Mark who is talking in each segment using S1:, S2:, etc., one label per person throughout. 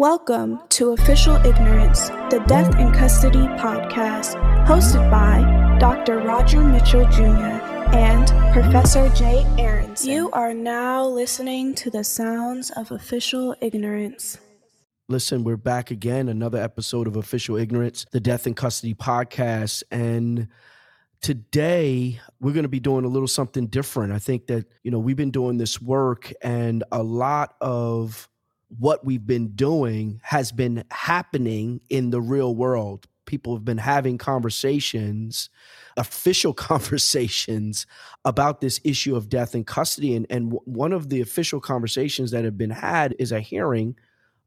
S1: Welcome to Official Ignorance, the Death in Custody podcast, hosted by Dr. Roger Mitchell Jr. and Professor Jay Aronson. You are now listening to the sounds of Official Ignorance.
S2: Listen, we're back again, another episode of Official Ignorance, the Death in Custody podcast. And today we're going to be doing a little something different. I think that, you know, we've been doing this work and a lot of what we've been doing has been happening in the real world. People have been having conversations, official conversations about this issue of death in custody. And, and one of the official conversations that have been had is a hearing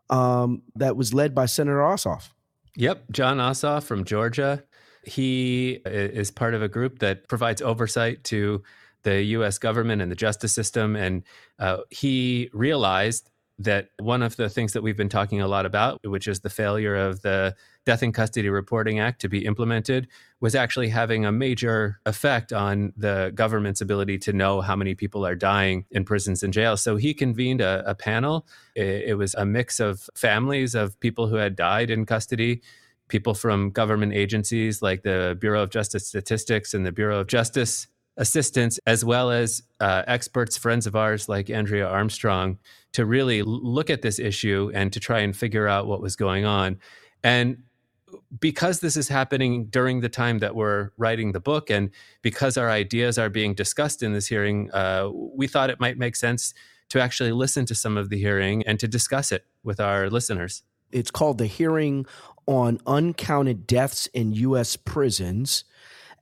S2: um, that was led by Senator Ossoff.
S3: Yep, Jon Ossoff from Georgia. He is part of a group that provides oversight to the US government and the justice system. And uh, he realized that one of the things that we've been talking a lot about, which is the failure of the Death in Custody Reporting Act to be implemented, was actually having a major effect on the government's ability to know how many people are dying in prisons and jails. So he convened a, a panel. It, it was a mix of families of people who had died in custody people from government agencies like the Bureau of Justice Statistics and the Bureau of Justice assistance, as well as uh, experts, friends of ours like Andrea Armstrong, to really look at this issue and to try and figure out what was going on. And because this is happening during the time that we're writing the book, and because our ideas are being discussed in this hearing, uh, we thought it might make sense to actually listen to some of the hearing and to discuss it with our listeners.
S2: It's called the Hearing on Uncounted Deaths in U.S. Prisons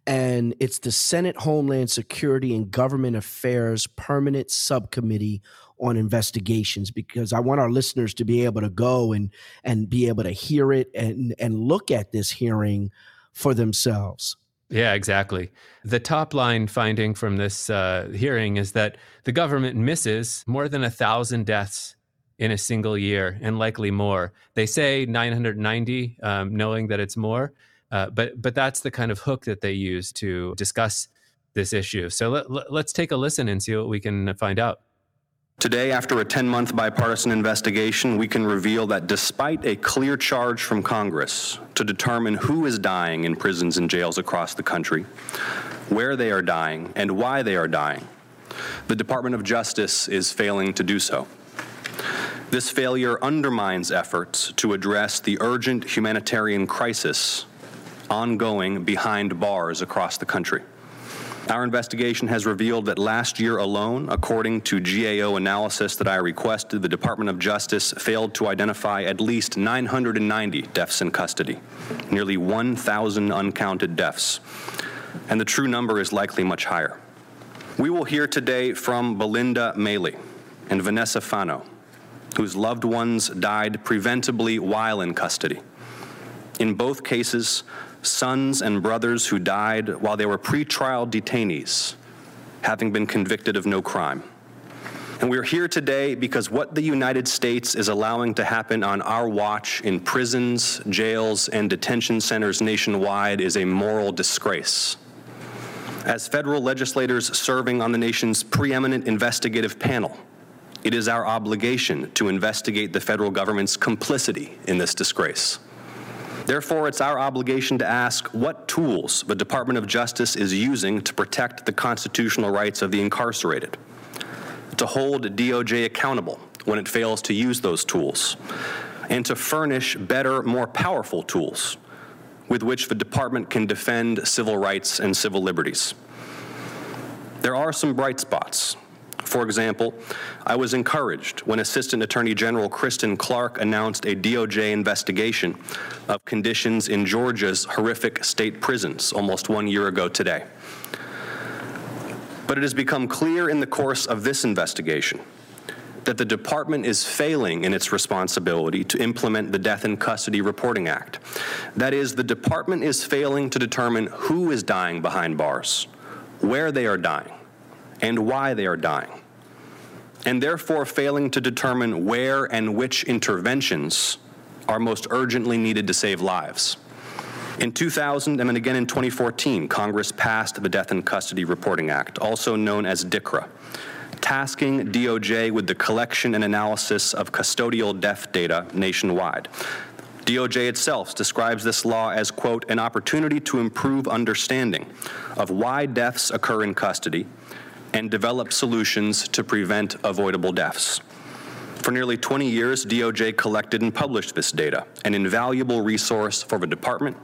S2: and it's the Senate Homeland Security and Government Affairs Permanent Subcommittee on Investigations because I want our listeners to be able to go and and be able to hear it and and look at this hearing for themselves.
S3: Yeah, exactly. The top line finding from this uh, hearing is that the government misses more than a thousand deaths in a single year and likely more. They say 990, um, knowing that it's more. Uh, but but that's the kind of hook that they use to discuss this issue. So let, let, let's take a listen and see what we can find out.
S4: Today, after a 10 month bipartisan investigation, we can reveal that despite a clear charge from Congress to determine who is dying in prisons and jails across the country, where they are dying, and why they are dying, the Department of Justice is failing to do so. This failure undermines efforts to address the urgent humanitarian crisis ongoing behind bars across the country. Our investigation has revealed that last year alone, according to GAO analysis that I requested, the Department of Justice failed to identify at least 990 deaths in custody, nearly 1,000 uncounted deaths. And the true number is likely much higher. We will hear today from Belinda Mailey and Vanessa Fano, whose loved ones died preventably while in custody. In both cases, sons and brothers who died while they were pretrial detainees, having been convicted of no crime. And we're here today because what the United States is allowing to happen on our watch in prisons, jails, and detention centers nationwide is a moral disgrace. As federal legislators serving on the nation's preeminent investigative panel, it is our obligation to investigate the federal government's complicity in this disgrace. Therefore, it's our obligation to ask what tools the Department of Justice is using to protect the constitutional rights of the incarcerated, to hold DOJ accountable when it fails to use those tools, and to furnish better, more powerful tools with which the department can defend civil rights and civil liberties. There are some bright spots. For example, I was encouraged when Assistant Attorney General Kristen Clarke announced a DOJ investigation of conditions in Georgia's horrific state prisons almost one year ago today. But it has become clear in the course of this investigation that the department is failing in its responsibility to implement the Death in Custody Reporting Act. That is, the department is failing to determine who is dying behind bars, where they are dying, and why they are dying, and therefore failing to determine where and which interventions are most urgently needed to save lives. In 2000 and then again in 2014, Congress passed the Death in Custody Reporting Act, also known as DICRA, tasking DOJ with the collection and analysis of custodial death data nationwide. DOJ itself describes this law as, quote, an opportunity to improve understanding of why deaths occur in custody and develop solutions to prevent avoidable deaths. For nearly 20 years, DOJ collected and published this data, an invaluable resource for the department,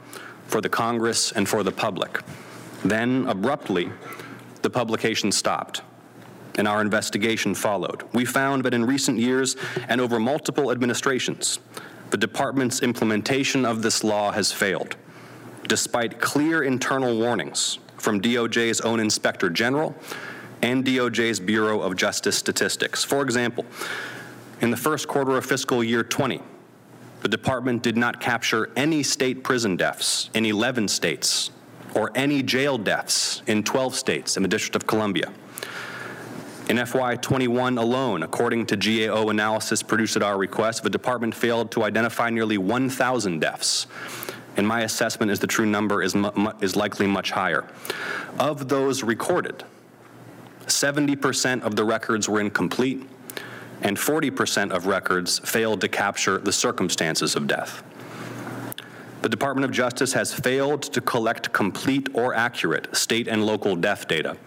S4: for the Congress, and for the public. Then, abruptly, the publication stopped and our investigation followed. We found that in recent years and over multiple administrations, the department's implementation of this law has failed, despite clear internal warnings from DOJ's own Inspector General and DOJ's Bureau of Justice Statistics. For example, in the first quarter of fiscal year 20, the department did not capture any state prison deaths in 11 states or any jail deaths in 12 states in the District of Columbia. In FY21 alone, according to GAO analysis produced at our request, the department failed to identify nearly 1,000 deaths. And my assessment is the true number is, mu- is likely much higher. Of those recorded, 70% of the records were incomplete, and 40% of records failed to capture the circumstances of death. The Department of Justice has failed to collect complete or accurate state and local death data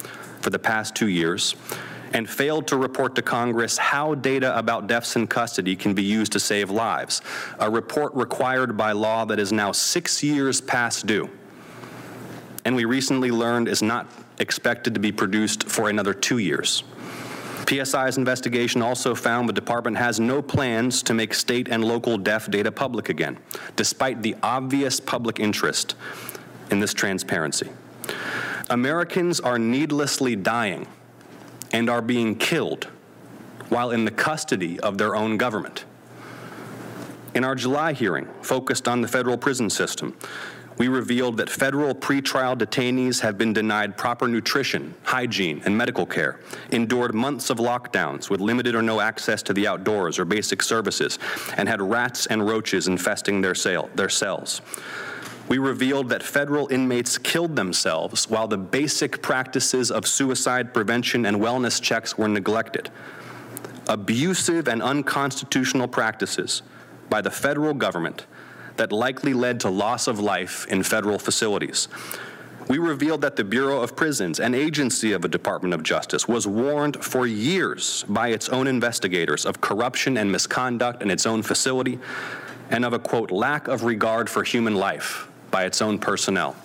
S4: for the past two years and failed to report to Congress how data about deaths in custody can be used to save lives, a report required by law that is now six years past due. And we recently learned is not expected to be produced for another two years. PSI's investigation also found the department has no plans to make state and local death data public again, despite the obvious public interest in this transparency. Americans are needlessly dying and are being killed while in the custody of their own government. In our July hearing, focused on the federal prison system, we revealed that federal pretrial detainees have been denied proper nutrition, hygiene, and medical care, endured months of lockdowns with limited or no access to the outdoors or basic services, and had rats and roaches infesting their, their cells we revealed that federal inmates killed themselves while the basic practices of suicide prevention and wellness checks were neglected. Abusive and unconstitutional practices by the federal government that likely led to loss of life in federal facilities. We revealed that the Bureau of Prisons, an agency of the Department of Justice, was warned for years by its own investigators of corruption and misconduct in its own facility and of a quote lack of regard for human life by its own personnel.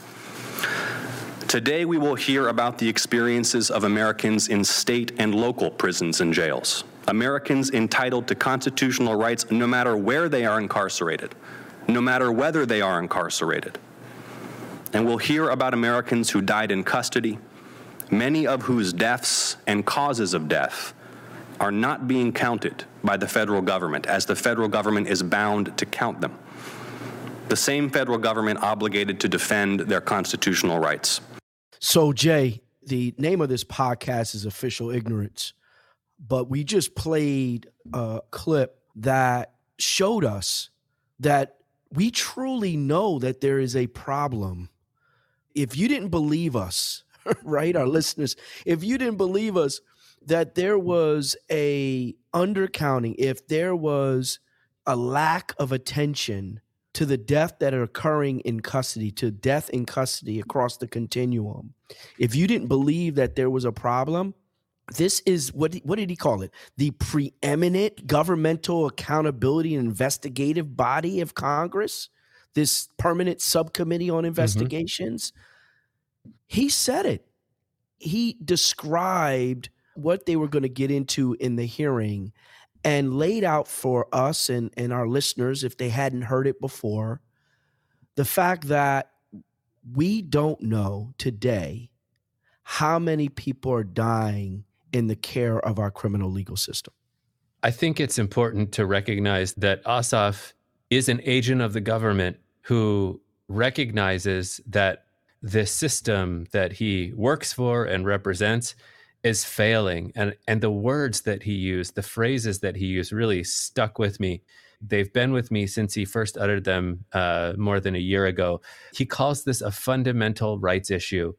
S4: Today, we will hear about the experiences of Americans in state and local prisons and jails. Americans entitled to constitutional rights no matter where they are incarcerated, no matter whether they are incarcerated. And we'll hear about Americans who died in custody, many of whose deaths and causes of death are not being counted by the federal government, as the federal government is bound to count them the same federal government obligated to defend their constitutional rights.
S2: So, Jay, the name of this podcast is Official Ignorance, but we just played a clip that showed us that we truly know that there is a problem. If you didn't believe us, right, our listeners, if you didn't believe us that there was a undercounting, if there was a lack of attention to the death that are occurring in custody, to death in custody across the continuum. If you didn't believe that there was a problem, this is what what did he call it? The preeminent governmental accountability and investigative body of Congress, this permanent subcommittee on mm-hmm. investigations. Mm-hmm. He said it. He described what they were going to get into in the hearing and laid out for us and, and our listeners, if they hadn't heard it before, the fact that we don't know today how many people are dying in the care of our criminal legal system.
S3: I think it's important to recognize that Ossoff is an agent of the government who recognizes that the system that he works for and represents is failing. And and the words that he used the phrases that he used really stuck with me. They've been with me since he first uttered them uh, more than a year ago. He calls this a fundamental rights issue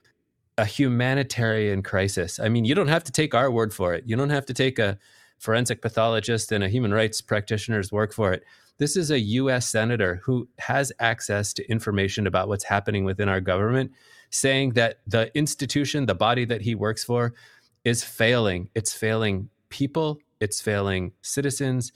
S3: a humanitarian crisis. I mean, you don't have to take our word for it. You don't have to take a forensic pathologist and a human rights practitioner's work for it. This is a US senator who has access to information about what's happening within our government, saying that the institution, the body that he works for, is failing. It's failing people, it's failing citizens,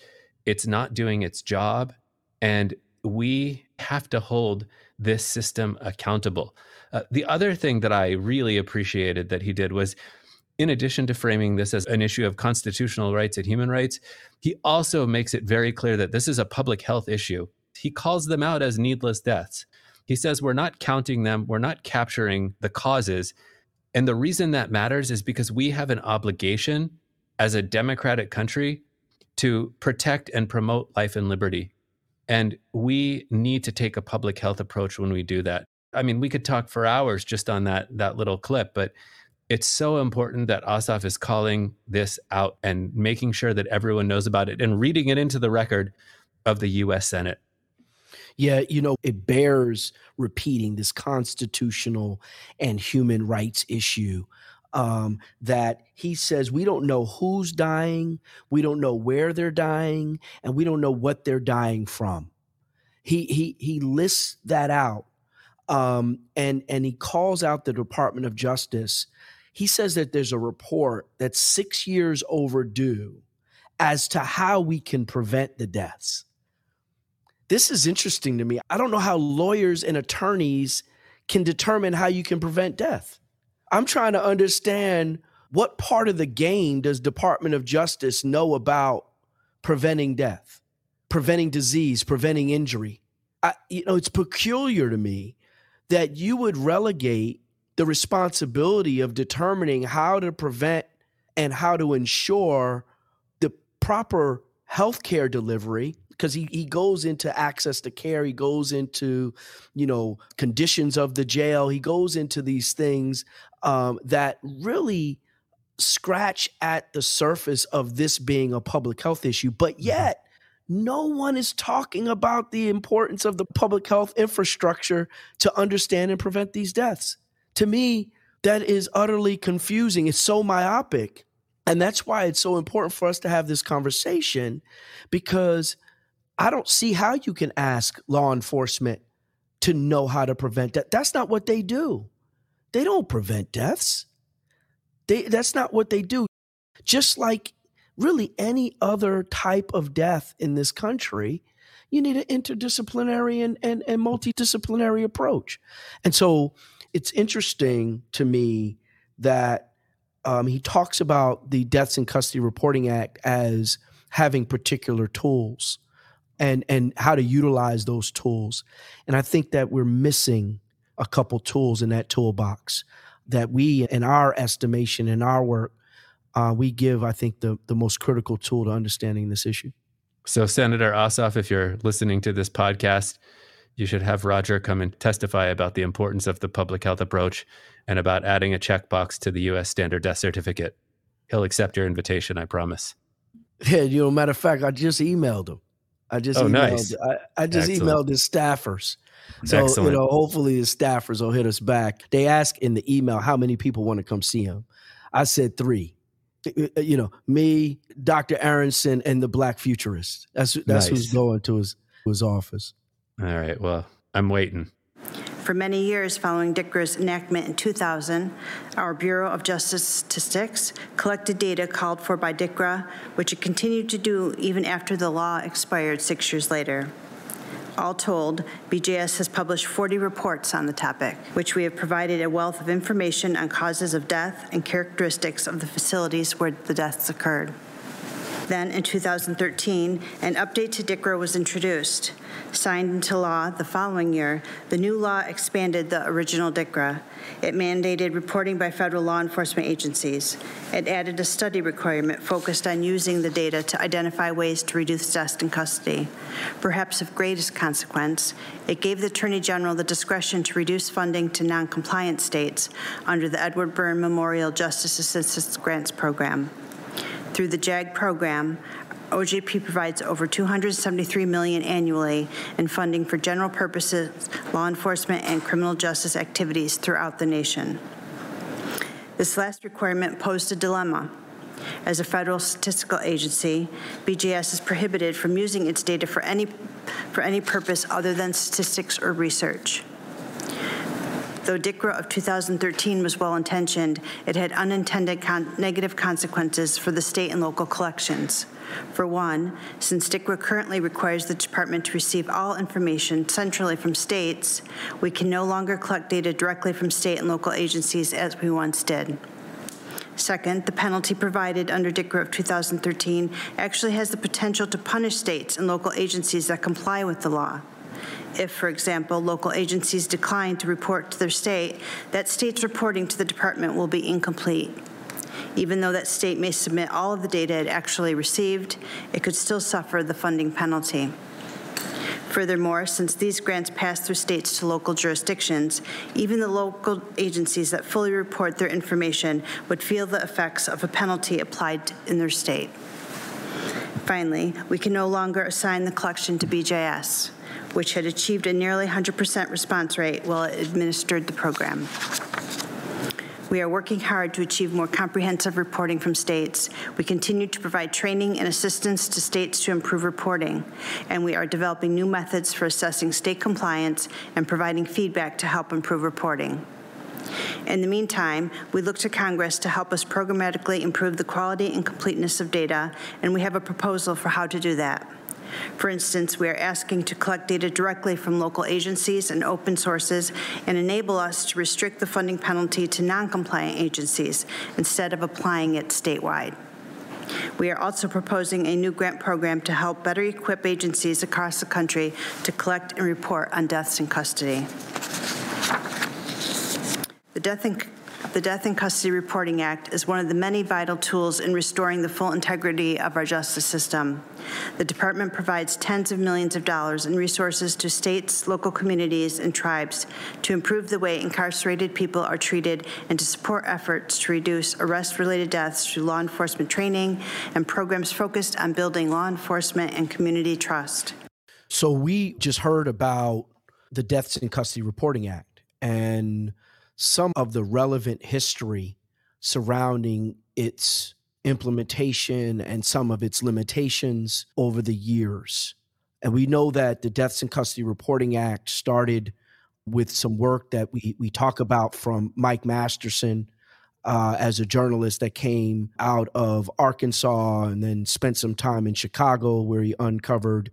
S3: it's not doing its job. And we have to hold this system accountable. Uh, the other thing that I really appreciated that he did was in addition to framing this as an issue of constitutional rights and human rights, he also makes it very clear that this is a public health issue. He calls them out as needless deaths. He says we're not counting them, we're not capturing the causes. And the reason that matters is because we have an obligation as a democratic country to protect and promote life and liberty. And we need to take a public health approach when we do that. I mean, we could talk for hours just on that that little clip, but it's so important that Ossoff is calling this out and making sure that everyone knows about it and reading it into the record of the US Senate.
S2: Yeah, you know, it bears repeating this constitutional and human rights issue um, that he says we don't know who's dying, we don't know where they're dying, and we don't know what they're dying from. He he he lists that out, um, and and he calls out the Department of Justice he says that there's a report that's six years overdue as to how we can prevent the deaths. This is interesting to me. I don't know how lawyers and attorneys can determine how you can prevent death. I'm trying to understand what part of the game does Department of Justice know about preventing death, preventing disease, preventing injury. I, you know, it's peculiar to me that you would relegate the responsibility of determining how to prevent and how to ensure the proper healthcare delivery because he, he goes into access to care he goes into you know conditions of the jail he goes into these things um, that really scratch at the surface of this being a public health issue but mm-hmm. yet no one is talking about the importance of the public health infrastructure to understand and prevent these deaths to me, that is utterly confusing. It's so myopic. And that's why it's so important for us to have this conversation because I don't see how you can ask law enforcement to know how to prevent that. That's not what they do. They don't prevent deaths. They, that's not what they do. Just like really any other type of death in this country, you need an interdisciplinary and, and, and multidisciplinary approach. And so it's interesting to me that um, he talks about the Deaths in Custody Reporting Act as having particular tools and and how to utilize those tools. And I think that we're missing a couple tools in that toolbox that we, in our estimation, in our work, uh, we give. I think the the most critical tool to understanding this issue.
S3: So, Senator Ossoff, if you're listening to this podcast, you should have Roger come and testify about the importance of the public health approach and about adding a checkbox to the U.S. standard death certificate. He'll accept your invitation, I promise.
S2: Yeah, you know, matter of fact, I just emailed him. I just
S3: oh,
S2: emailed,
S3: nice.
S2: I, I just
S3: Excellent.
S2: emailed his staffers. So
S3: Excellent.
S2: you know, hopefully his staffers will hit us back. They ask in the email how many people want to come see him. I said three. Uh, you know, me, Dr. Aronson, and the Black Futurist. That's that's
S3: Nice.
S2: who's going to his his office.
S3: All right. Well, I'm waiting.
S5: For many years following DICRA's enactment in 2000, our Bureau of Justice Statistics collected data called for by DICRA, which it continued to do even after the law expired six years later. All told, BJS has published 40 reports on the topic, which we have provided a wealth of information on causes of death and characteristics of the facilities where the deaths occurred. Then, in 2013, an update to DICRA was introduced. Signed into law the following year, the new law expanded the original DICRA. It mandated reporting by federal law enforcement agencies. It added a study requirement focused on using the data to identify ways to reduce deaths in custody. Perhaps of greatest consequence, it gave the Attorney General the discretion to reduce funding to non-compliant states under the Edward Byrne Memorial Justice Assistance Grants Program. Through the JAG program, OJP provides over 273 million annually in funding for general purposes law enforcement and criminal justice activities throughout the nation. This last requirement posed a dilemma. As a federal statistical agency, BJS is prohibited from using its data for any, for any purpose other than statistics or research. Though DICRA of 2013 was well intentioned, it had unintended con- negative consequences for the state and local collections. For one, since DICRA currently requires the department to receive all information centrally from states, we can no longer collect data directly from state and local agencies as we once did. Second, the penalty provided under DICRA of 2013 actually has the potential to punish states and local agencies that comply with the law. If, for example, local agencies decline to report to their state, that state's reporting to the department will be incomplete. Even though that state may submit all of the data it actually received, it could still suffer the funding penalty. Furthermore, since these grants pass through states to local jurisdictions, even the local agencies that fully report their information would feel the effects of a penalty applied in their state. Finally, we can no longer assign the collection to BJS, which had achieved a nearly 100% response rate while it administered the program. We are working hard to achieve more comprehensive reporting from states. We continue to provide training and assistance to states to improve reporting, and we are developing new methods for assessing state compliance and providing feedback to help improve reporting. In the meantime, we look to Congress to help us programmatically improve the quality and completeness of data, and we have a proposal for how to do that. For instance, we are asking to collect data directly from local agencies and open sources and enable us to restrict the funding penalty to non-compliant agencies instead of applying it statewide. We are also proposing a new grant program to help better equip agencies across the country to collect and report on deaths in custody. The Death in the Death in Custody Reporting Act is one of the many vital tools in restoring the full integrity of our justice system. The department provides tens of millions of dollars in resources to states, local communities, and tribes to improve the way incarcerated people are treated and to support efforts to reduce arrest related deaths through law enforcement training and programs focused on building law enforcement and community trust.
S2: So, we just heard about the Deaths in Custody Reporting Act and some of the relevant history surrounding its implementation and some of its limitations over the years. And we know that the Deaths in Custody Reporting Act started with some work that we, we talk about from Mike Masterson uh, as a journalist that came out of Arkansas and then spent some time in Chicago where he uncovered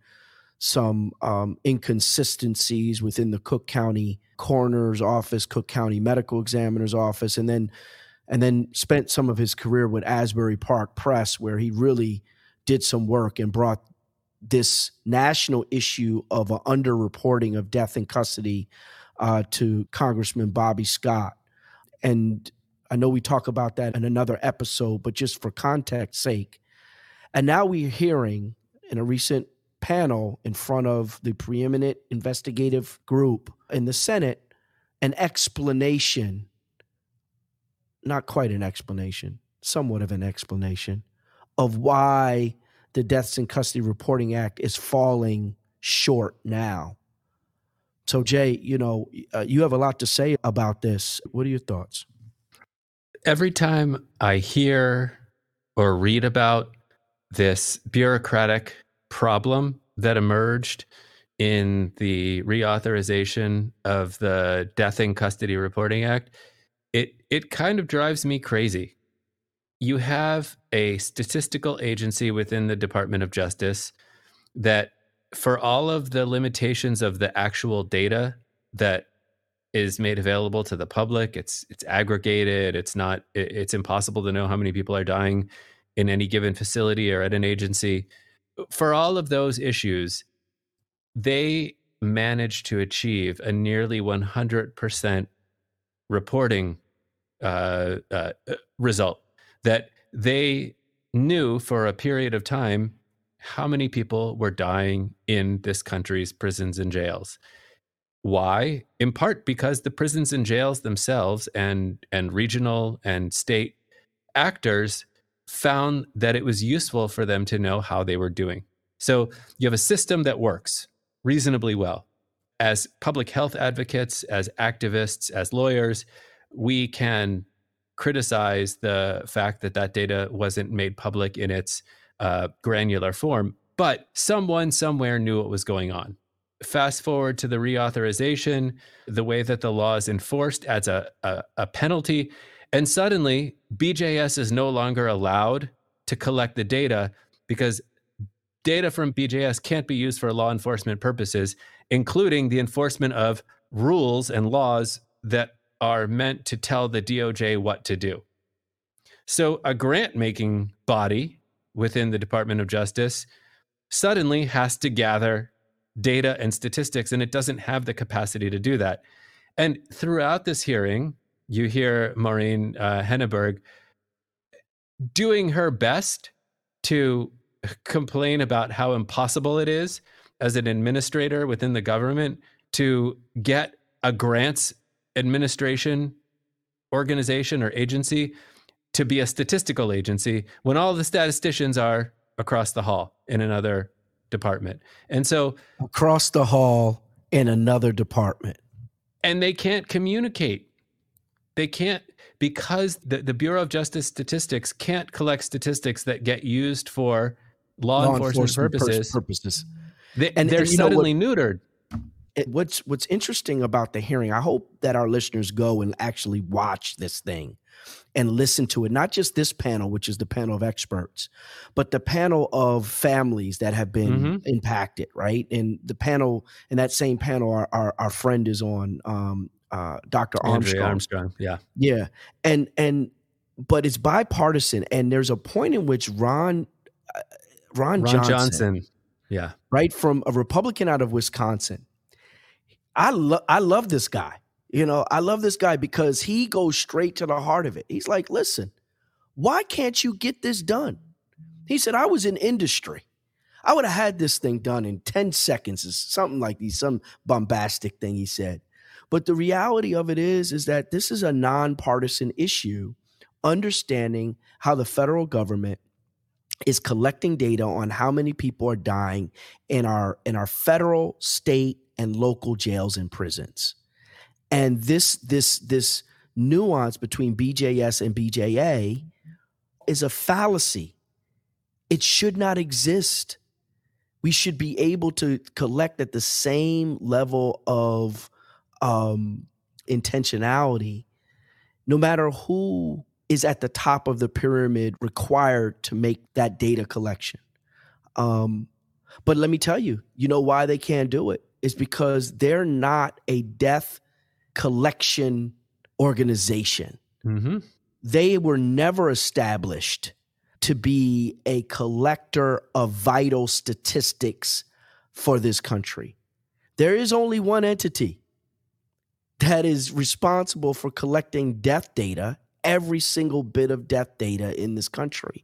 S2: some um, inconsistencies within the Cook County coroner's office, Cook County medical examiner's office, and then and then spent some of his career with Asbury Park Press, where he really did some work and brought this national issue of an underreporting of death in custody uh, to Congressman Bobby Scott. And I know we talk about that in another episode, but just for context sake. And now we're hearing in a recent panel in front of the preeminent investigative group in the Senate an explanation, not quite an explanation, somewhat of an explanation of why the Deaths in Custody Reporting Act is falling short now. So, Jay, you know, uh, you have a lot to say about this. What are your thoughts?
S3: Every time I hear or read about this bureaucratic problem that emerged in the reauthorization of the Death in Custody Reporting Act, it it kind of drives me crazy. You have a statistical agency within the Department of Justice that for all of the limitations of the actual data that is made available to the public, it's it's aggregated, it's not it's impossible to know how many people are dying in any given facility or at an agency for all of those issues, they managed to achieve a nearly 100% reporting uh, uh, uh, result that they knew for a period of time how many people were dying in this country's prisons and jails. Why? In part because the prisons and jails themselves and and regional and state actors found that it was useful for them to know how they were doing. So you have a system that works reasonably well. As public health advocates, as activists, as lawyers, we can criticize the fact that that data wasn't made public in its uh, granular form, but someone somewhere knew what was going on. Fast forward to the reauthorization, the way that the law is enforced adds a, a, a penalty. And suddenly, BJS is no longer allowed to collect the data because data from BJS can't be used for law enforcement purposes, including the enforcement of rules and laws that are meant to tell the DOJ what to do. So, a grant making body within the Department of Justice suddenly has to gather data and statistics, and it doesn't have the capacity to do that. And throughout this hearing, you hear Maureen uh, Henneberg doing her best to complain about how impossible it is as an administrator within the government to get a grants administration organization or agency to be a statistical agency when all the statisticians are across the hall in another department. And so
S2: across the hall in another department.
S3: And they can't communicate. They can't because the, the Bureau of Justice Statistics can't collect statistics that get used for law, law enforcement, enforcement, purposes.
S2: purposes.
S3: They, and they're and suddenly what, neutered.
S2: what's what's interesting about the hearing, I hope that our listeners go and actually watch this thing and listen to it. Not just this panel, which is the panel of experts, but the panel of families that have been mm-hmm. impacted, right? And the panel, and that same panel, our, our, our friend is on, um, uh, Dr. Armstrong.
S3: Armstrong. Yeah.
S2: Yeah. And, and, but it's bipartisan. And there's a point in which Ron, uh, Ron, Ron Johnson, Johnson,
S3: yeah,
S2: right from a Republican out of Wisconsin. I love I love this guy. You know, I love this guy because he goes straight to the heart of it. He's like, listen, why can't you get this done? He said, I was in industry. I would have had this thing done in 10 seconds, something like these, some bombastic thing he said. But the reality of it is, is that this is a nonpartisan issue, understanding how the federal government is collecting data on how many people are dying in our in our federal, state, and local jails and prisons. And this this this nuance between BJS and BJA is a fallacy. It should not exist. We should be able to collect at the same level of um, intentionality, no matter who is at the top of the pyramid required to make that data collection. Um, but let me tell you, you know why they can't do it? It's because they're not a death collection organization. Mm-hmm. They were never established to be a collector of vital statistics for this country. There is only one entity that is responsible for collecting death data every single bit of death data in this country.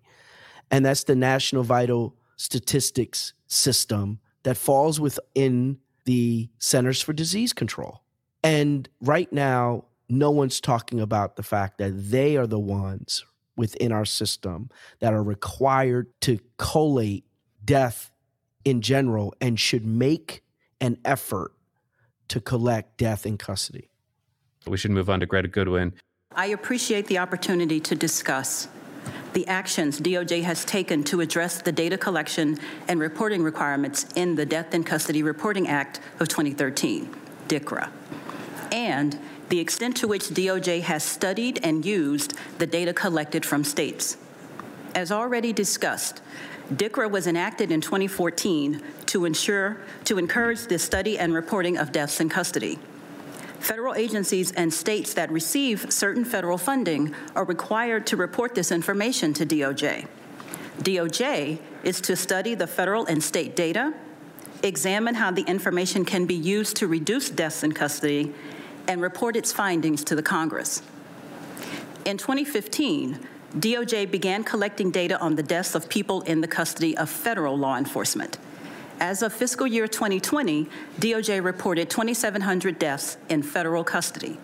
S2: And that's the National Vital Statistics System that falls within the Centers for Disease Control. And right now, no one's talking about the fact that they are the ones within our system that are required to collate death in general and should make an effort to collect death in custody.
S3: We should move on to Gretta Goodwin.
S6: I appreciate the opportunity to discuss the actions DOJ has taken to address the data collection and reporting requirements in the Death in Custody Reporting Act of 2013, DICRA, and the extent to which DOJ has studied and used the data collected from states. As already discussed, DICRA was enacted in 2014 to ensure to encourage the study and reporting of deaths in custody. Federal agencies and states that receive certain federal funding are required to report this information to DOJ. DOJ is to study the federal and state data, examine how the information can be used to reduce deaths in custody, and report its findings to the Congress. In 2015, DOJ began collecting data on the deaths of people in the custody of federal law enforcement. As of fiscal year 2020, DOJ reported 2,700 deaths in federal custody.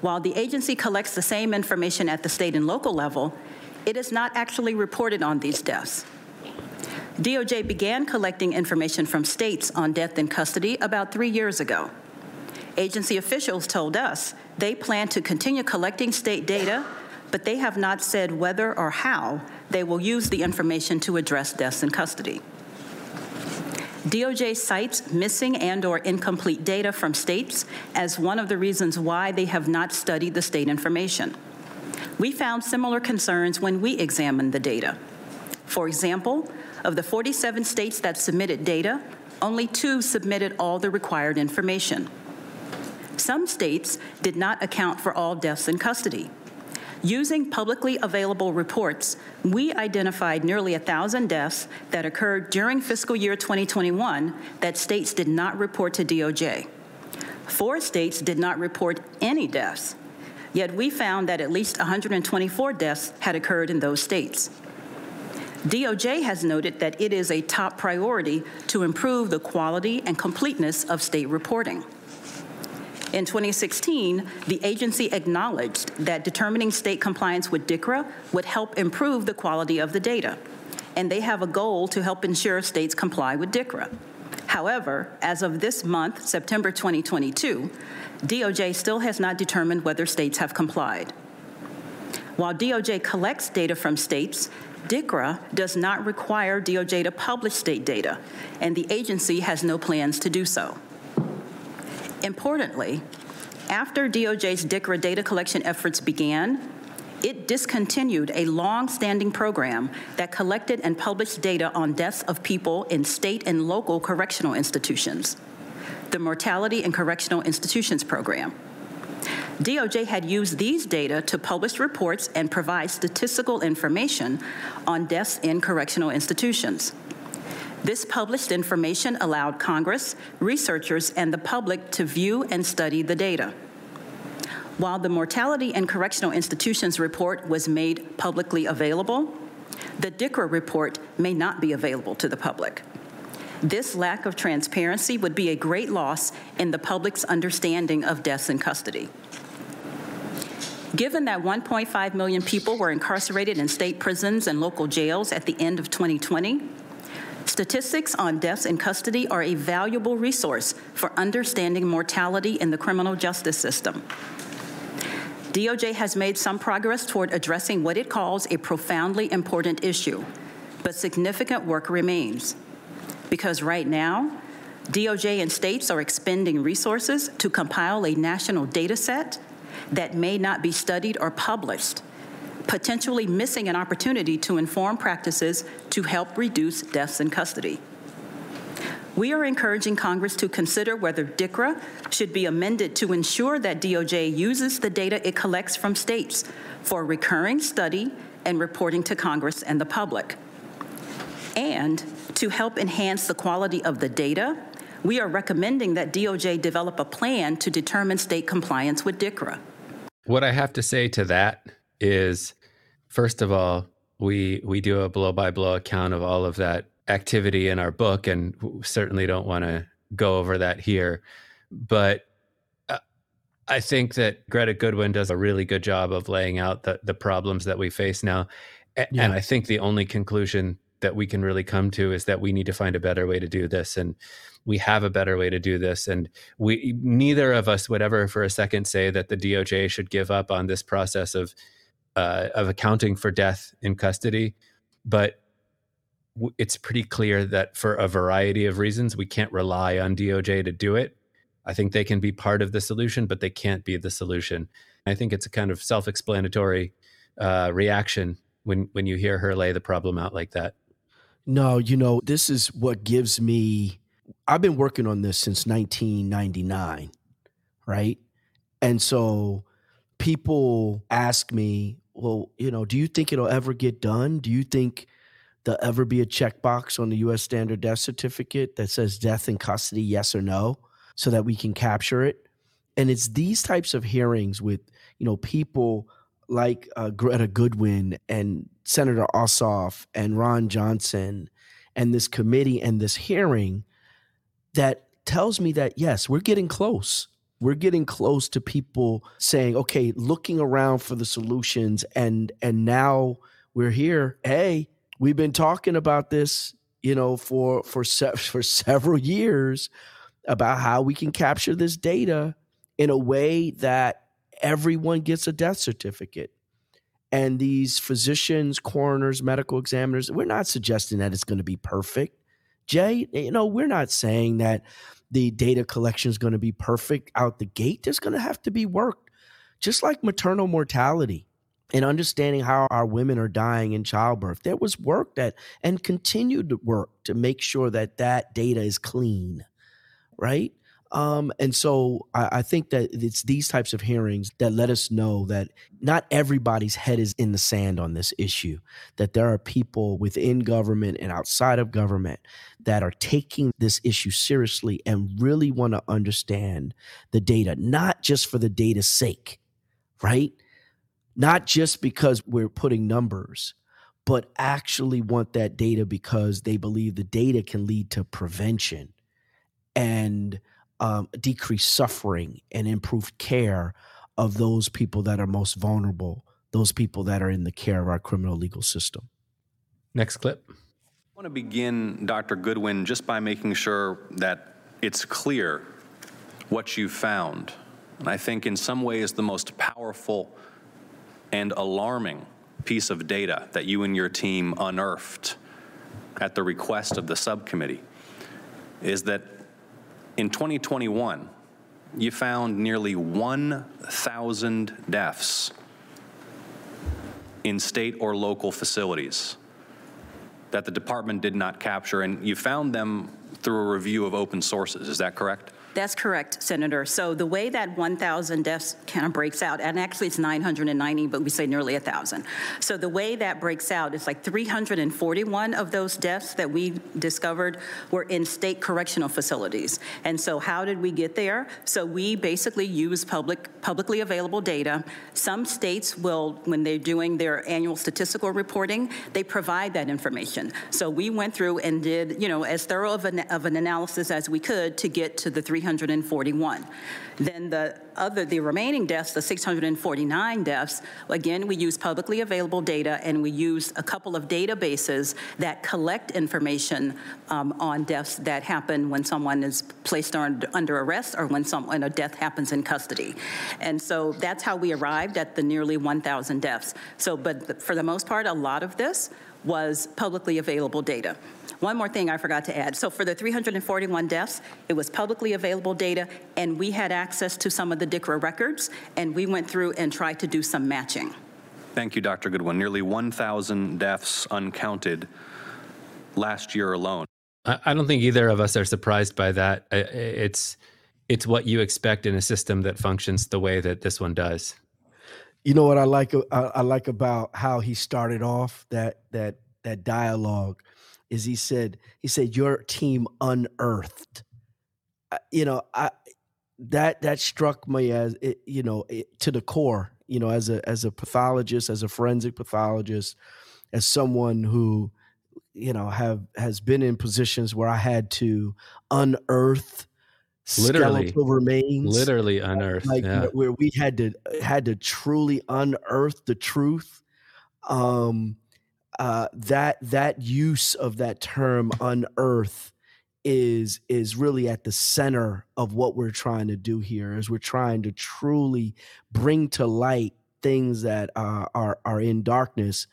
S6: While the agency collects the same information at the state and local level, it is not actually reported on these deaths. DOJ began collecting information from states on death in custody about three years ago. Agency officials told us they plan to continue collecting state data but they have not said whether or how they will use the information to address deaths in custody. DOJ cites missing and or incomplete data from states as one of the reasons why they have not studied the state information. We found similar concerns when we examined the data. For example, of the 47 states that submitted data, only two submitted all the required information. Some states did not account for all deaths in custody. Using publicly available reports, we identified nearly 1,000 deaths that occurred during fiscal year 2021 that states did not report to DOJ. Four states did not report any deaths, yet we found that at least 124 deaths had occurred in those states. DOJ has noted that it is a top priority to improve the quality and completeness of state reporting. In 2016, the agency acknowledged that determining state compliance with DICRA would help improve the quality of the data, and they have a goal to help ensure states comply with DICRA. However, as of this month, September 2022, DOJ still has not determined whether states have complied. While DOJ collects data from states, DICRA does not require DOJ to publish state data, and the agency has no plans to do so. Importantly, after DOJ's DICRA data collection efforts began, it discontinued a long standing program that collected and published data on deaths of people in state and local correctional institutions, the Mortality in Correctional Institutions Program. DOJ had used these data to publish reports and provide statistical information on deaths in correctional institutions. This published information allowed Congress, researchers, and the public to view and study the data. While the Mortality in Correctional Institutions report was made publicly available, the DICRA report may not be available to the public. This lack of transparency would be a great loss in the public's understanding of deaths in custody. Given that 1.5 million people were incarcerated in state prisons and local jails at the end of 2020, statistics on deaths in custody are a valuable resource for understanding mortality in the criminal justice system. DOJ has made some progress toward addressing what it calls a profoundly important issue, but significant work remains. Because right now, DOJ and states are expending resources to compile a national data set that may not be studied or published, potentially missing an opportunity to inform practices to help reduce deaths in custody. We are encouraging Congress to consider whether DICRA should be amended to ensure that DOJ uses the data it collects from states for recurring study and reporting to Congress and the public. And to help enhance the quality of the data, we are recommending that DOJ develop a plan to determine state compliance with DICRA.
S3: What I have to say to that is, first of all, we we do a blow by blow account of all of that activity in our book, and certainly don't want to go over that here. But uh, I think that Gretta Goodwin does a really good job of laying out the the problems that we face now, yeah. and I think the only conclusion that we can really come to is that we need to find a better way to do this and we have a better way to do this and we neither of us would ever for a second say that the DOJ should give up on this process of uh, of accounting for death in custody but w- it's pretty clear that for a variety of reasons we can't rely on DOJ to do it. I think they can be part of the solution but they can't be the solution. I think it's a kind of self-explanatory uh, reaction when when you hear her lay the problem out like that.
S2: No, you know, this is what gives me I've been working on this since 1999, right? And so people ask me, well, you know, do you think it'll ever get done? Do you think there'll ever be a checkbox on the US standard death certificate that says death in custody, yes or no, so that we can capture it? And it's these types of hearings with, you know, people like uh, Gretta Goodwin and Senator Ossoff and Ron Johnson and this committee and this hearing that tells me that yes, we're getting close. We're getting close to people saying, okay, looking around for the solutions and and now we're here. Hey, we've been talking about this, you know, for for se- for several years about how we can capture this data in a way that everyone gets a death certificate. And these physicians, coroners, medical examiners, we're not suggesting that it's going to be perfect. Jay, you know, we're not saying that the data collection is going to be perfect out the gate. There's going to have to be work, just like maternal mortality and understanding how our women are dying in childbirth. There was work that and continued work to make sure that that data is clean, right? Um, and so I, I, think that it's these types of hearings that let us know that not everybody's head is in the sand on this issue, that there are people within government and outside of government that are taking this issue seriously and really want to understand the data, not just for the data's sake, right? Not just because we're putting numbers, but actually want that data because they believe the data can lead to prevention and um, decrease suffering and improve care of those people that are most vulnerable, those people that are in the care of our criminal legal system.
S3: Next clip. I
S4: want to begin, Dr. Goodwin, just by making sure that it's clear what you found. And I think in some ways the most powerful and alarming piece of data that you and your team unearthed at the request of the subcommittee is that in 2021, you found nearly 1,000 deaths in state or local facilities that the department did not capture, and you found them through a review of open sources. Is that correct?
S6: That's correct, Senator. So the way that 1,000 deaths kind of breaks out, and actually it's 990, but we say nearly 1,000. So the way that breaks out is like 341 of those deaths that we discovered were in state correctional facilities. And so how did we get there? So we basically use public, publicly available data. Some states will, when they're doing their annual statistical reporting, they provide that information. So we went through and did, you know, as thorough of an, of an analysis as we could to get to the 300 341. Then the other, the remaining deaths, the 649 deaths, again, we use publicly available data and we use a couple of databases that collect information um, on deaths that happen when someone is placed under, under arrest or when, some, when a death happens in custody. And so that's how we arrived at the nearly 1,000 deaths. So, but for the most part, a lot of this was publicly available data. One more thing I forgot to add. So for the 341 deaths, it was publicly available data, and we had access to some of the DICRA records, and we went through and tried to do some matching.
S4: Thank you, Dr. Goodwin. Nearly 1,000 deaths uncounted last year alone.
S3: I don't think either of us are surprised by that. It's it's what you expect in a system that functions the way that this one does.
S2: You know what I like uh, I like about how he started off that that that dialogue is he said he said your team unearthed. You know, I that that struck me as it, you know it, to the core. You know, as a as a pathologist, as a forensic pathologist, as someone who you know have has been in positions where I had to unearth
S3: literally
S2: skeletal remains
S3: literally unearthed like yeah.
S2: where we had to had to truly unearth the truth um uh that that use of that term unearth is is really at the center of what we're trying to do here is we're trying to truly bring to light things that uh, are are in darkness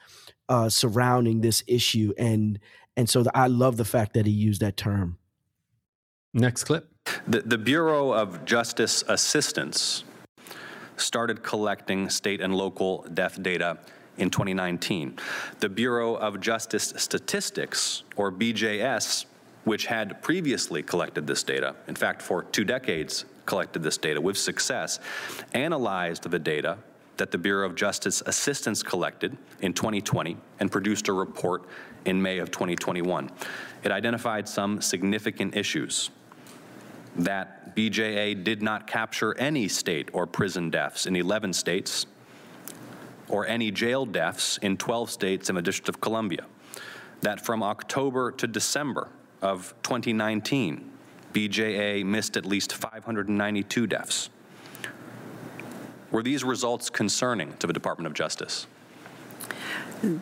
S2: uh, surrounding this issue and and so the, I love the fact that he used that term.
S3: Next clip.
S4: The, the Bureau of Justice Assistance started collecting state and local death data in 2019. The Bureau of Justice Statistics, or BJS, which had previously collected this data, in fact, for two decades collected this data with success, analyzed the data that the Bureau of Justice Assistance collected in 2020 and produced a report in May of 2021. It identified some significant issues that BJA did not capture any state or prison deaths in 11 states or any jail deaths in 12 states in the District of Columbia. That from October to December of 2019, BJA missed at least 592 deaths. Were these results concerning to the Department of Justice?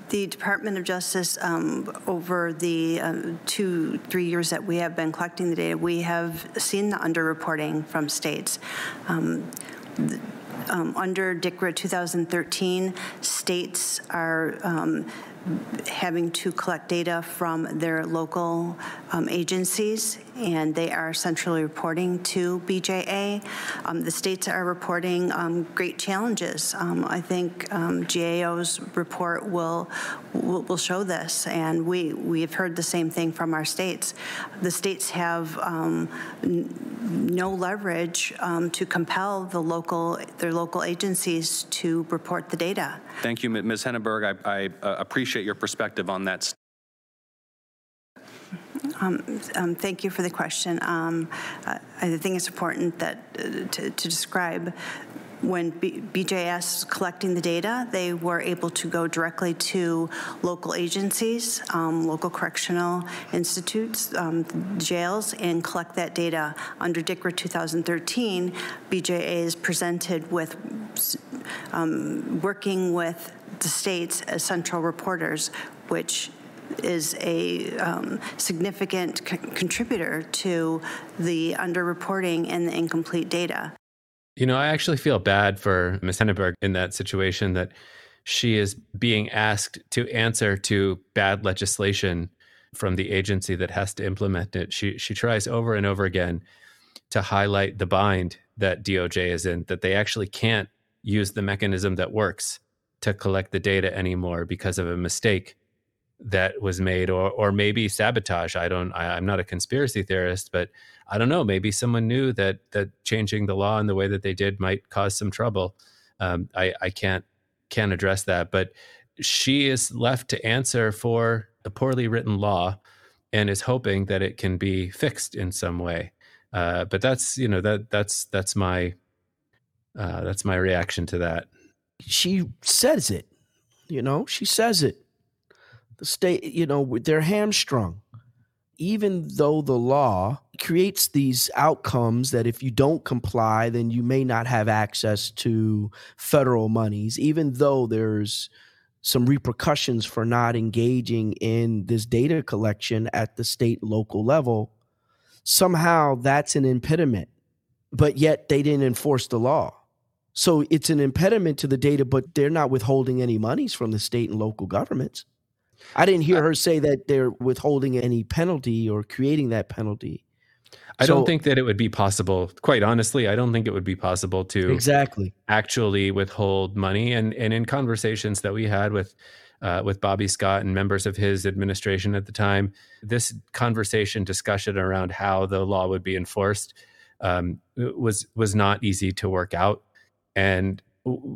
S5: The Department of Justice, um, over the uh, two, three years that we have been collecting the data, we have seen the underreporting from states. Um, um, under DICRA 2013, states are um, having to collect data from their local um, agencies, and they are centrally reporting to BJA. Um, the states are reporting um, great challenges. Um, I think um, GAO's report will, will, will show this, and we we have heard the same thing from our states. The states have um, no leverage to compel the local their local agencies to report the data.
S4: Thank you, Ms. Henneberg. I, I uh, appreciate your perspective on that.
S5: Um, um, thank you for the question. Um, I think it's important that uh, to, to, describe when B- BJS is collecting the data, they were able to go directly to local agencies, um, local correctional institutes, um, jails, and collect that data. Under DICRA 2013, BJA is presented with um, working with the states as central reporters, which is a um, significant contributor to the underreporting and the incomplete data.
S3: You know, I actually feel bad for Ms. Henneberg in that situation that she is being asked to answer to bad legislation from the agency that has to implement it. She she tries over and over again to highlight the bind that DOJ is in, that they actually can't use the mechanism that works to collect the data anymore because of a mistake that was made or or maybe sabotage. I don't I, i'm not a conspiracy theorist but i don't know maybe someone knew that that changing the law in the way that they did might cause some trouble. Um, i i can't can't address that but she is left to answer for a poorly written law and is hoping that it can be fixed in some way. Uh, but that's you know that that's that's my uh, that's my reaction to that
S2: she says it you know she says it the state, you know, they're hamstrung. Even though the law creates these outcomes that if you don't comply, then you may not have access to federal monies, even though there's some repercussions for not engaging in this data collection at the state local level, somehow that's an impediment. But yet they didn't enforce the law. So it's an impediment to the data, but they're not withholding any monies from the state and local governments. I didn't hear her say that they're withholding any penalty or creating that penalty.
S3: I so, don't think that it would be possible. Quite honestly, I don't think it would be possible to
S2: exactly
S3: actually withhold money. And and in conversations that we had with uh, with Bobby Scott and members of his administration at the time, this conversation discussion around how the law would be enforced um, was was not easy to work out. And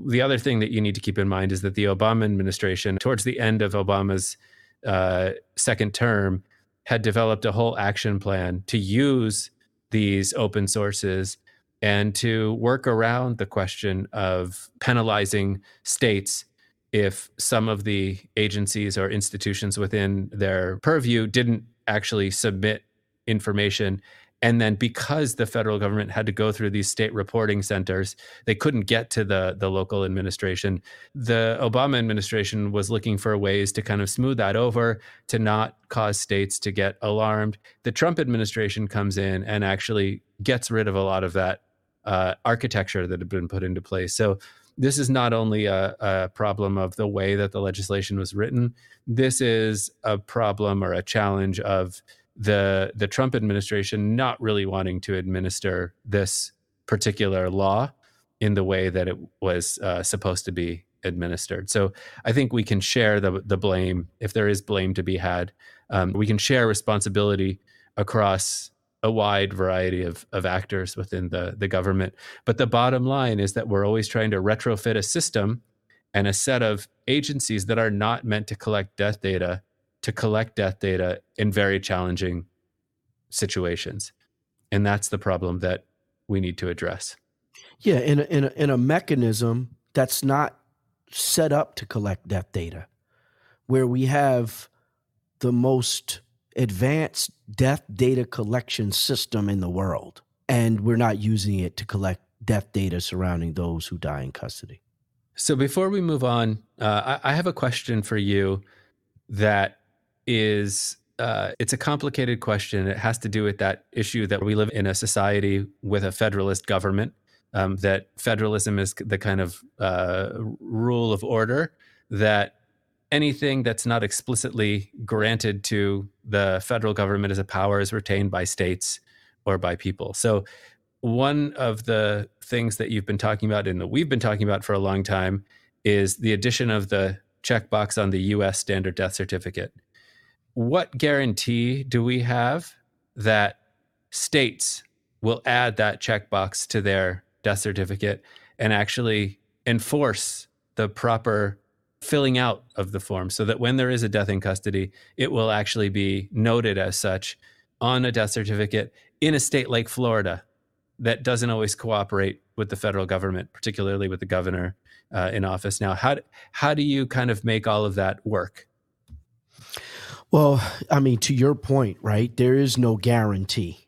S3: the other thing that you need to keep in mind is that the Obama administration, towards the end of Obama's uh, second term, had developed a whole action plan to use these open sources and to work around the question of penalizing states if some of the agencies or institutions within their purview didn't actually submit information and then because the federal government had to go through these state reporting centers they couldn't get to the the local administration. The obama administration was looking for ways to kind of smooth that over to not cause states to get alarmed. The trump administration comes in and actually gets rid of a lot of that uh, architecture that had been put into place. So this is not only a, a, problem of the way that the legislation was written this is a problem or a challenge of the the Trump administration not really wanting to administer this particular law in the way that it was uh, supposed to be administered. So I think we can share the the blame if there is blame to be had. Um, we can share responsibility across a wide variety of, of actors within the, the government. But the bottom line is that we're always trying to retrofit a system and a set of agencies that are not meant to collect death data to collect death data in very challenging situations. And that's the problem that we need to address.
S2: Yeah, in a, in a, in a mechanism that's not set up to collect death data, where we have the most advanced death data collection system in the world, and we're not using it to collect death data surrounding those who die in custody.
S3: So before we move on, uh, I, I have a question for you that is uh, it's a complicated question. It has to do with that issue that we live in a society with a federalist government um, that federalism is the kind of uh, rule of order that anything that's not explicitly granted to the federal government as a power is retained by states or by people. So, one of the things that you've been talking about and that we've been talking about for a long time is the addition of the checkbox on the US standard death certificate. What guarantee do we have that states will add that checkbox to their death certificate and actually enforce the proper filling out of the form so that when there is a death in custody, it will actually be noted as such on a death certificate in a state like Florida that doesn't always cooperate with the federal government, particularly with the governor uh, in office now. How how do you kind of make all of that work?
S2: Well, I mean, to your point, right? There is no guarantee.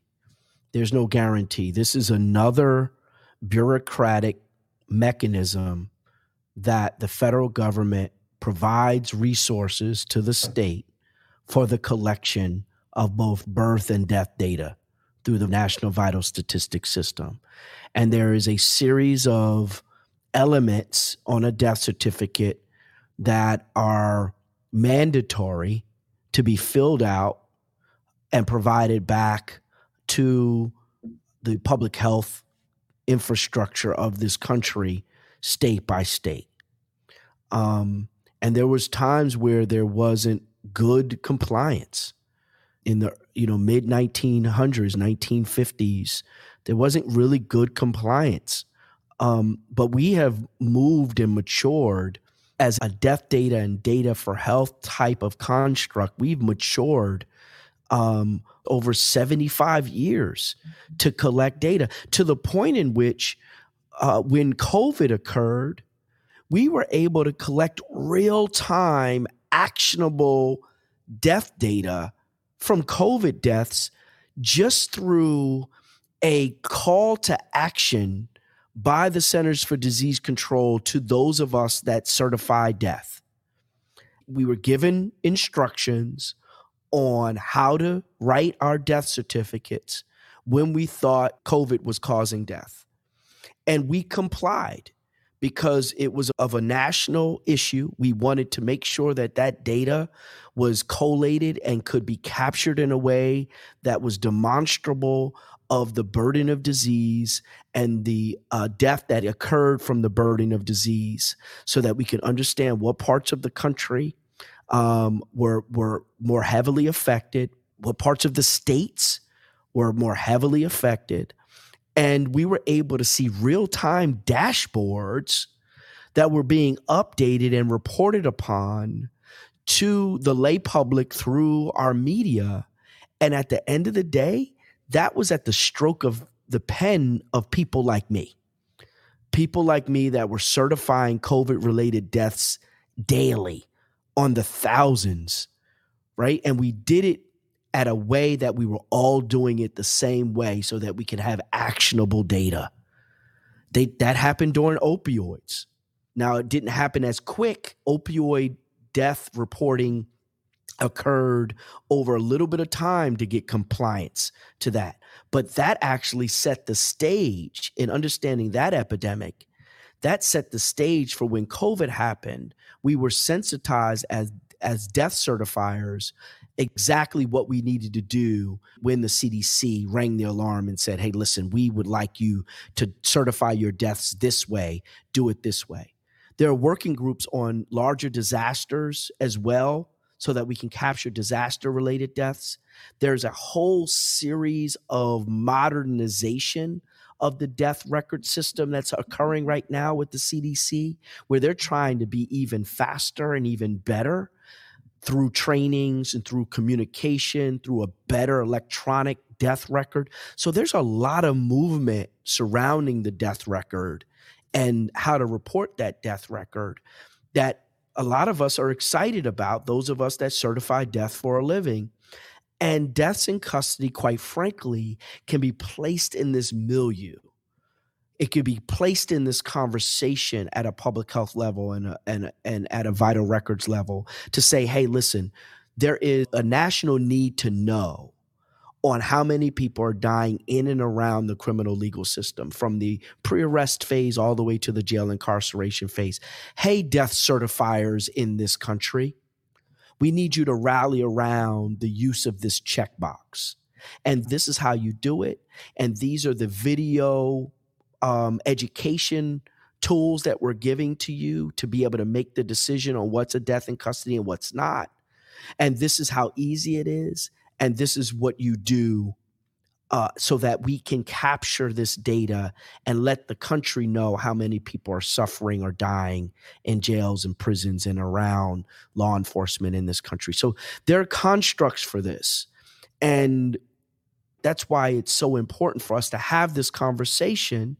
S2: There's no guarantee. This is another bureaucratic mechanism that the federal government provides resources to the state for the collection of both birth and death data through the National Vital Statistics System. And there is a series of elements on a death certificate that are mandatory to be filled out and provided back to the public health infrastructure of this country state by state. Um, and there was times where there wasn't good compliance in the you know mid 1900s 1950s there wasn't really good compliance um, but we have moved and matured as a death data and data for health type of construct we've matured um, over 75 years to collect data to the point in which uh, when COVID occurred, we were able to collect real time, actionable death data from COVID deaths just through a call to action by the Centers for Disease Control to those of us that certify death. We were given instructions on how to write our death certificates when we thought COVID was causing death. And we complied because it was of a national issue. We wanted to make sure that that data was collated and could be captured in a way that was demonstrable of the burden of disease and the uh, death that occurred from the burden of disease so that we can understand what parts of the country um, were, were more heavily affected, what parts of the states were more heavily affected, and we were able to see real time dashboards that were being updated and reported upon to the lay public through our media. And at the end of the day, that was at the stroke of the pen of people like me. People like me that were certifying COVID related deaths daily on the thousands, right? And we did it at a way that we were all doing it the same way so that we could have actionable data. They, that happened during opioids. Now, it didn't happen as quick. Opioid death reporting occurred over a little bit of time to get compliance to that. But that actually set the stage in understanding that epidemic. That set the stage for when COVID happened. We were sensitized as as death certifiers exactly what we needed to do when the CDC rang the alarm and said, hey, listen, we would like you to certify your deaths this way, do it this way. There are working groups on larger disasters as well so that we can capture disaster related deaths. There's a whole series of modernization of the death record system that's occurring right now with the CDC, where they're trying to be even faster and even better through trainings and through communication, through a better electronic death record. So there's a lot of movement surrounding the death record and how to report that death record that a lot of us are excited about, those of us that certify death for a living. And deaths in custody, quite frankly, can be placed in this milieu it could be placed in this conversation at a public health level and a, and and at a vital records level to say, hey, listen, there is a national need to know on how many people are dying in and around the criminal legal system from the pre arrest phase all the way to the jail incarceration phase. Hey, death certifiers in this country, we need you to rally around the use of this checkbox. And this is how you do it. And these are the video um, education tools that we're giving to you to be able to make the decision on what's a death in custody and what's not. And this is how easy it is. And this is what you do uh, so that we can capture this data and let the country know how many people are suffering or dying in jails and prisons and around law enforcement in this country. So there are constructs for this. And that's why it's so important for us to have this conversation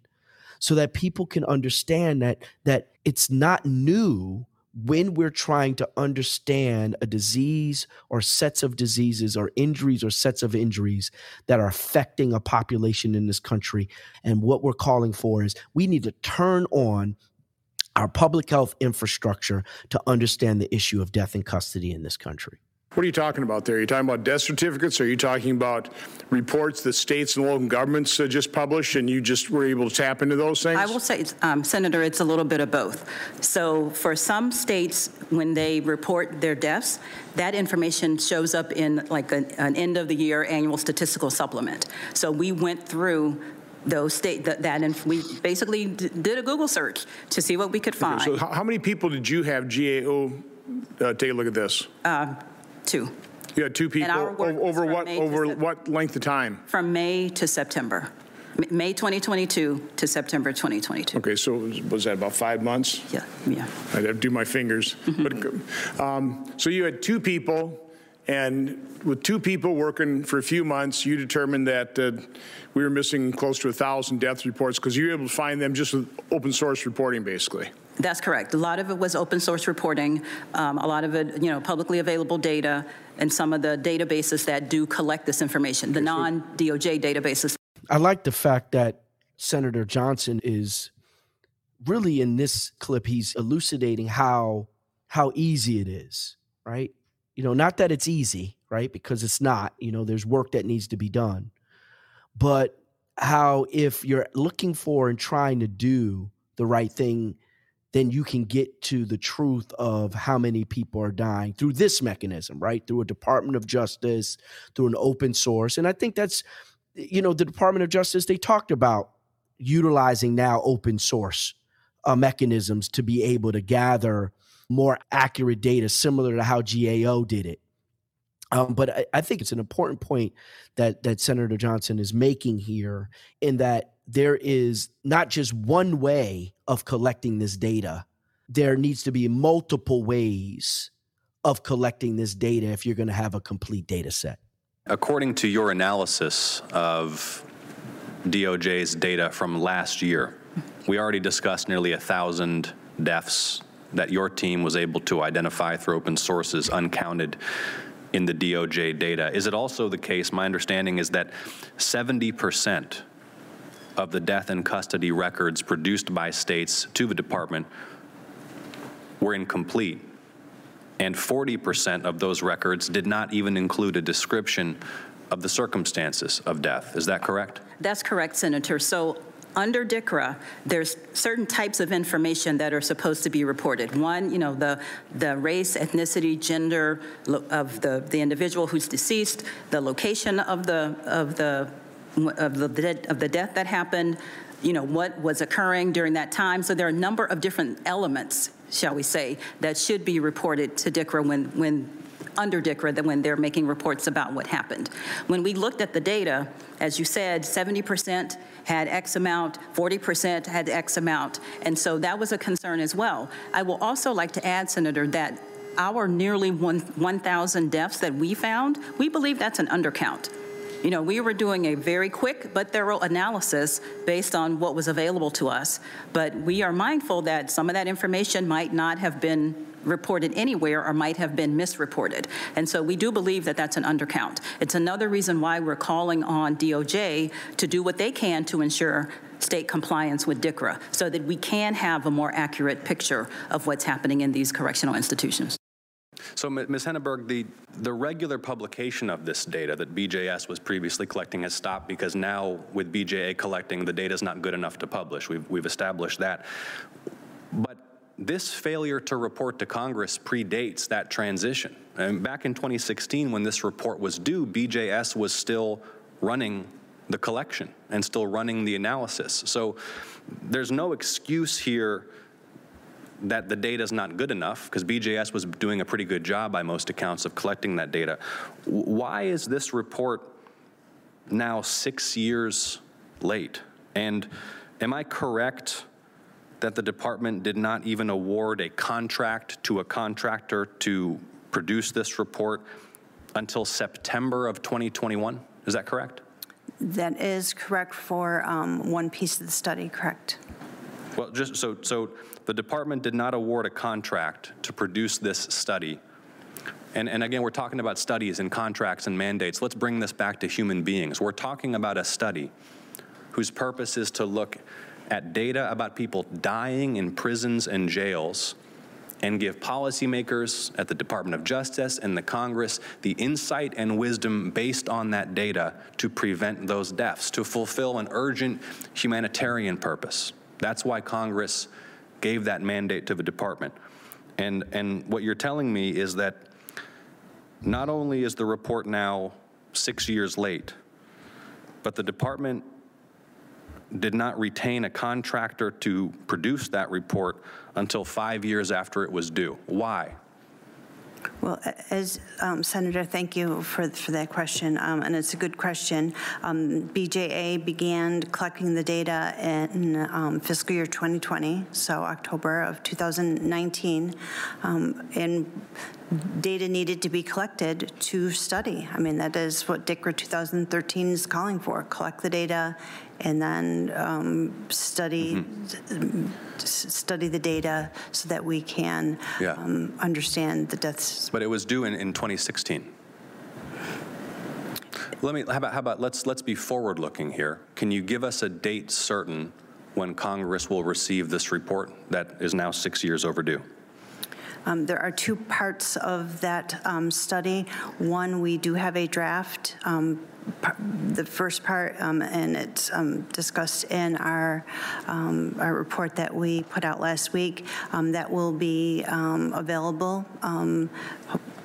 S2: so that people can understand that that it's not new when we're trying to understand a disease or sets of diseases or injuries or sets of injuries that are affecting a population in this country. And what we're calling for is we need to turn on our public health infrastructure to understand the issue of death in custody in this country.
S7: What are you talking about there? Are you talking about death certificates? Are you talking about reports that states and local governments uh, just published and you just were able to tap into those things?
S6: I will say, um, Senator, it's a little bit of both. So for some states, when they report their deaths, that information shows up in like an, an end of the year annual statistical supplement. So we went through those state that, that and we basically d- did a Google search to see what we could find.
S7: So how, how many people did you have GAO uh, take a look at this?
S6: Uh, Two.
S7: You had two people
S6: our work was
S7: over
S6: from
S7: what
S6: May to
S7: over
S6: Sep-
S7: what length of time?
S6: From May to September. M- May 2022 to September 2022.
S7: Okay, so was, was that about five months?
S6: Yeah, yeah.
S7: I'd have to do my fingers.
S6: Mm-hmm.
S7: But, um, so you had two people, and with two people working for a few months, you determined that uh, we were missing close to a thousand death reports because you were able to find them just with open source reporting, basically.
S6: That's correct. A lot of it was open source reporting, um, a lot of it, you know, publicly available data, and some of the databases that do collect this information, the non DOJ databases.
S2: I like the fact that Senator Johnson is really in this clip, he's elucidating how how easy it is, right? You know, not that it's easy, right? Because it's not, you know, there's work that needs to be done. But how if you're looking for and trying to do the right thing, then you can get to the truth of how many people are dying through this mechanism, right? Through a Department of Justice, through an open source. And I think that's, you know, the Department of Justice, they talked about utilizing now open source uh, mechanisms to be able to gather more accurate data, similar to how GAO did it. Um, but I, I think it's an important point that that Senator Johnson is making here, in that there is not just one way of collecting this data. There needs to be multiple ways of collecting this data if you're going to have a complete data set.
S4: According to your analysis of DOJ's data from last year, we already discussed nearly a thousand deaths that your team was able to identify through open sources, uncounted in the DOJ data. Is it also the case, my understanding is that 70% of the death and custody records produced by states to the department were incomplete, and 40% of those records did not even include a description of the circumstances of death. Is that correct?
S6: That's correct, Senator. So under DICRA, there's certain types of information that are supposed to be reported. One, you know, the, the race, ethnicity, gender of the, the individual who's deceased, the location of the, of the, of the, of the death that happened, you know, what was occurring during that time. So there are a number of different elements, shall we say, that should be reported to DICRA when, when under DICRA than when they're making reports about what happened. When we looked at the data, as you said, 70% had X amount, 40% had X amount, and so that was a concern as well. I will also like to add, Senator, that our nearly 1,000 deaths that we found, we believe that's an undercount. You know, we were doing a very quick but thorough analysis based on what was available to us, but we are mindful that some of that information might not have been reported anywhere or might have been misreported. And so we do believe that that's an undercount. It's another reason why we're calling on DOJ to do what they can to ensure state compliance with DICRA so that we can have a more accurate picture of what's happening in these correctional institutions.
S4: So, Ms. Henneberg, the, the regular publication of this data that BJS was previously collecting has stopped because now, with BJA collecting, the data is not good enough to publish. We've, we've established that. But this failure to report to Congress predates that transition. And back in 2016, when this report was due, BJS was still running the collection and still running the analysis. So there's no excuse here that the data is not good enough because BJS was doing a pretty good job by most accounts of collecting that data. Why is this report now six years late? And am I correct that the department did not even award a contract to a contractor to produce this report until September of 2021? Is that correct?
S5: That is correct for um, one piece of the study, correct?
S4: Well, just so, so the department did not award a contract to produce this study. And, and again, we're talking about studies and contracts and mandates. Let's bring this back to human beings. We're talking about a study whose purpose is to look at data about people dying in prisons and jails and give policymakers at the Department of Justice and the Congress the insight and wisdom based on that data to prevent those deaths, to fulfill an urgent humanitarian purpose. That's why Congress gave that mandate to the department. And, and what you're telling me is that not only is the report now six years late, but the department did not retain a contractor to produce that report until five years after it was due. Why?
S5: Well, as um, Senator, thank you for, for that question, um, and it's a good question. Um, BJA began collecting the data in um, fiscal year 2020, so October of 2019, um, and data needed to be collected to study. I mean, that is what DICRA 2013 is calling for, collect the data and then um, study mm-hmm. study the data so that we can yeah. um, understand the deaths.
S4: But it was due in, in 2016. Let me. How about, how about let's let's be forward looking here. Can you give us a date certain when Congress will receive this report that is now six years overdue?
S5: Um, there are two parts of that um, study. One, we do have a draft. Um, the first part, um, and it's um, discussed in our um, our report that we put out last week. that will be available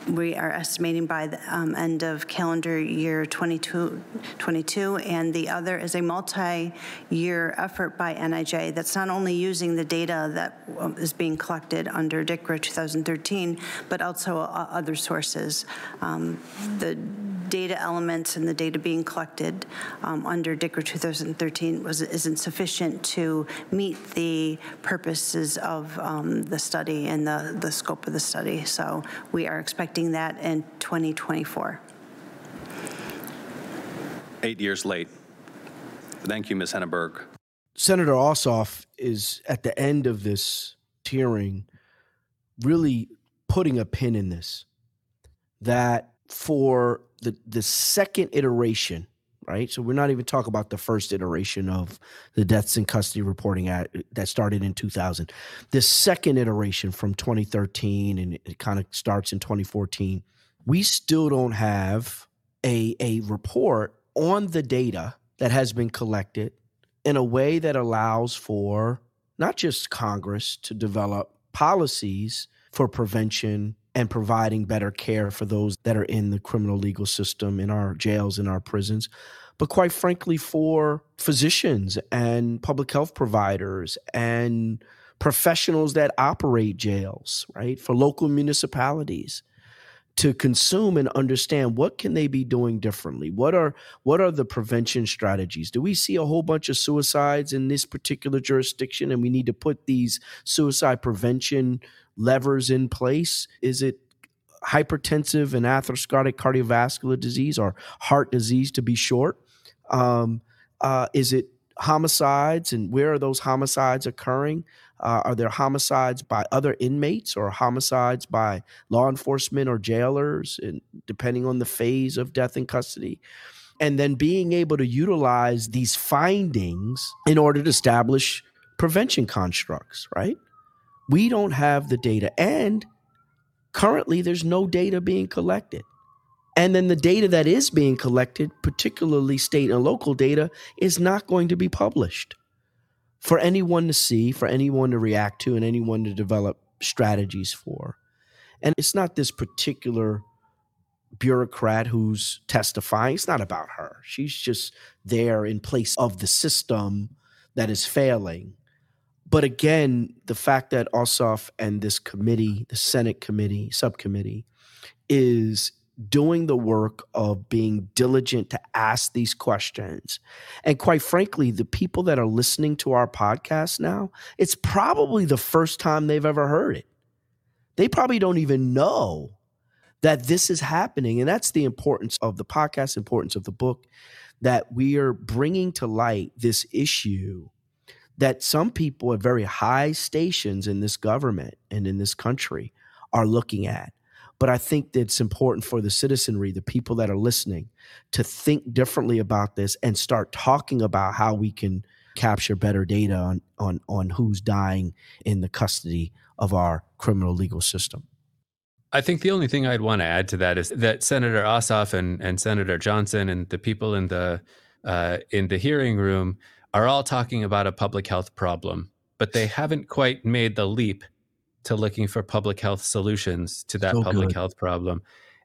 S5: we are estimating by the um, end of calendar year 22, 22, and the other is a multi-year effort by NIJ that's not only using the data that um, being collected under DICRA 2013, but also uh, other sources. Um, the data elements and the data being collected um, under DICRA 2013 was, isn't sufficient to meet the purposes of um, the study and the, the scope of the study. So we are expecting that in 2024.
S4: Eight years late. Thank you, Ms. Henneberg.
S2: Senator Ossoff is at the end of this hearing really putting a pin in this that for the the second iteration, right? So we're not even talking about the first iteration of the Deaths in Custody Reporting Act that started in 2000. The second iteration from 2013 and it kind of starts in 2014. We still don't have a a report on the data that has been collected in a way that allows for not just Congress to develop policies for prevention and providing better care for those that are in the criminal legal system, in our jails, in our prisons, but quite frankly, for physicians and public health providers and professionals that operate jails, right? For local municipalities to consume and understand what can they be doing differently what are what are the prevention strategies do we see a whole bunch of suicides in this particular jurisdiction and we need to put these suicide prevention levers in place? Is it hypertensive and atherosclerotic cardiovascular disease or heart disease to be short? Um, uh, is it homicides and where are those homicides occurring? Uh, are there homicides by other inmates or homicides by law enforcement or jailers, and depending on the phase of death in custody? And then being able to utilize these findings in order to establish prevention constructs, right? We don't have the data. And currently there's no data being collected. And then the data that is being collected, particularly state and local data, is not going to be published for anyone to see, for anyone to react to, and anyone to develop strategies for. And it's not this particular bureaucrat who's testifying. It's not about her. She's just there in place of the system that is failing. But again, the fact that Ossoff and this committee, the Senate committee, subcommittee, is doing the work of being diligent to ask these questions. And quite frankly, the people that are listening to our podcast now, it's probably the first time they've ever heard it. They probably don't even know that this is happening. And that's the importance of the podcast, importance of the book, that we are bringing to light this issue that some people at very high stations in this government and in this country are looking at. But I think that it's important for the citizenry, the people that are listening, to think differently about this and start talking about how we can capture better data on, on, on who's dying in the custody of our criminal legal system.
S3: I think the only thing I'd want to add to that is that Senator Ossoff and, and Senator Johnson and the people in the uh, in the hearing room are all talking about a public health problem, but they haven't quite made the leap to looking for public health solutions to that so public good. health problem.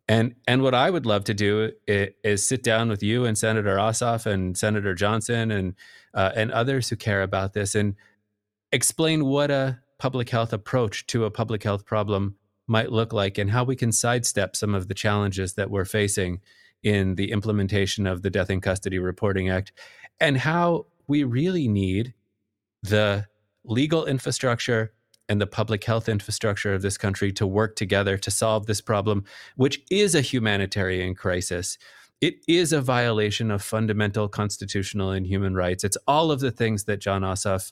S3: And and what I would love to do is, is, sit down with you and Senator Ossoff and Senator Johnson and uh, and others who care about this and explain what a public health approach to a public health problem might look like and how we can sidestep some of the challenges that we're facing in the implementation of the Death in Custody Reporting Act and how we really need the legal infrastructure and the public health infrastructure of this country to work together to solve this problem, which is a humanitarian crisis. It is a violation of fundamental constitutional and human rights. It's all of the things that Jon Ossoff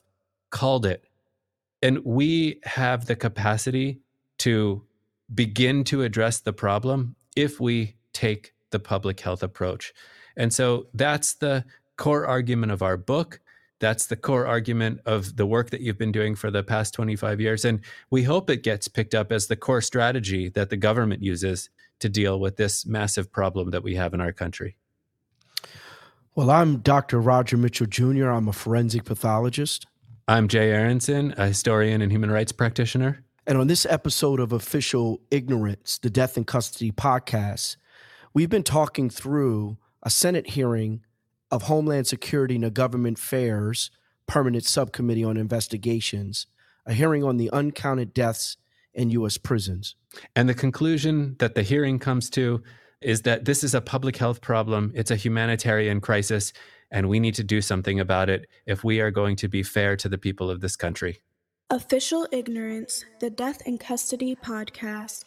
S3: called it. And we have the capacity to begin to address the problem if we take the public health approach. And so that's the core argument of our book. That's the core argument of the work that you've been doing for the past 25 years. And we hope it gets picked up as the core strategy that the government uses to deal with this massive problem that we have in our country.
S2: Well, I'm Dr. Roger Mitchell Jr., I'm a forensic pathologist.
S3: I'm Jay Aronson, a historian and human rights practitioner.
S2: And on this episode of Official Ignorance, the Death in Custody podcast, we've been talking through a Senate hearing of Homeland Security and a Government Affairs Permanent Subcommittee on Investigations, a hearing on the uncounted deaths in U.S. prisons.
S3: And the conclusion that the hearing comes to is that this is a public health problem, it's a humanitarian crisis, and we need to do something about it if we are going to be fair to the people of this country.
S1: Official Ignorance, the Death in Custody podcast.